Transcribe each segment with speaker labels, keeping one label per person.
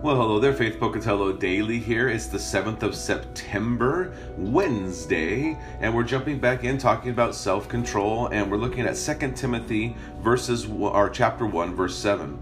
Speaker 1: Well, hello there, Faith Pocatello Daily here. It's the 7th of September, Wednesday, and we're jumping back in talking about self-control and we're looking at 2 Timothy verses or chapter 1 verse 7.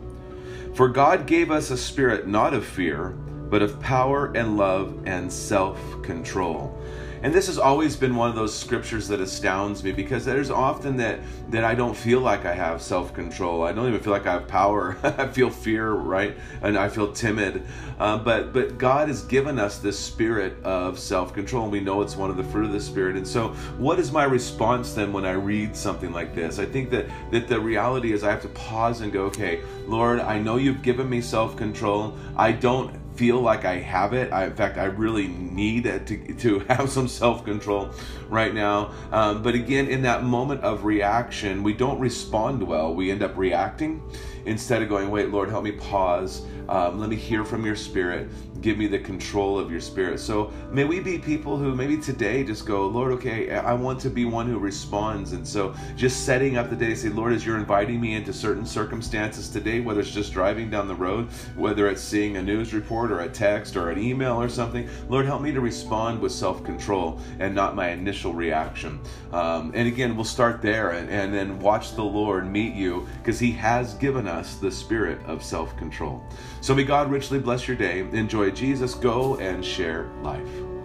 Speaker 1: For God gave us a spirit not of fear, but of power and love and self-control. And this has always been one of those scriptures that astounds me because there's often that that I don't feel like I have self-control. I don't even feel like I have power. I feel fear, right? And I feel timid. Um, but but God has given us this spirit of self-control, and we know it's one of the fruit of the spirit. And so, what is my response then when I read something like this? I think that that the reality is I have to pause and go, okay, Lord, I know you've given me self-control. I don't feel like I have it. I, in fact, I really need to, to have some self control right now. Um, but again, in that moment of reaction, we don't respond well. We end up reacting instead of going, wait, Lord, help me pause. Um, let me hear from your spirit. Give me the control of your spirit. So may we be people who maybe today just go, Lord, okay, I want to be one who responds. And so just setting up the day, say, Lord, as you're inviting me into certain circumstances today, whether it's just driving down the road, whether it's seeing a news report or a text or an email or something, Lord, help me to respond with self control and not my initial reaction. Um, and again, we'll start there and, and then watch the Lord meet you because He has given us the spirit of self control. So may God richly bless your day. Enjoy Jesus. Go and share life.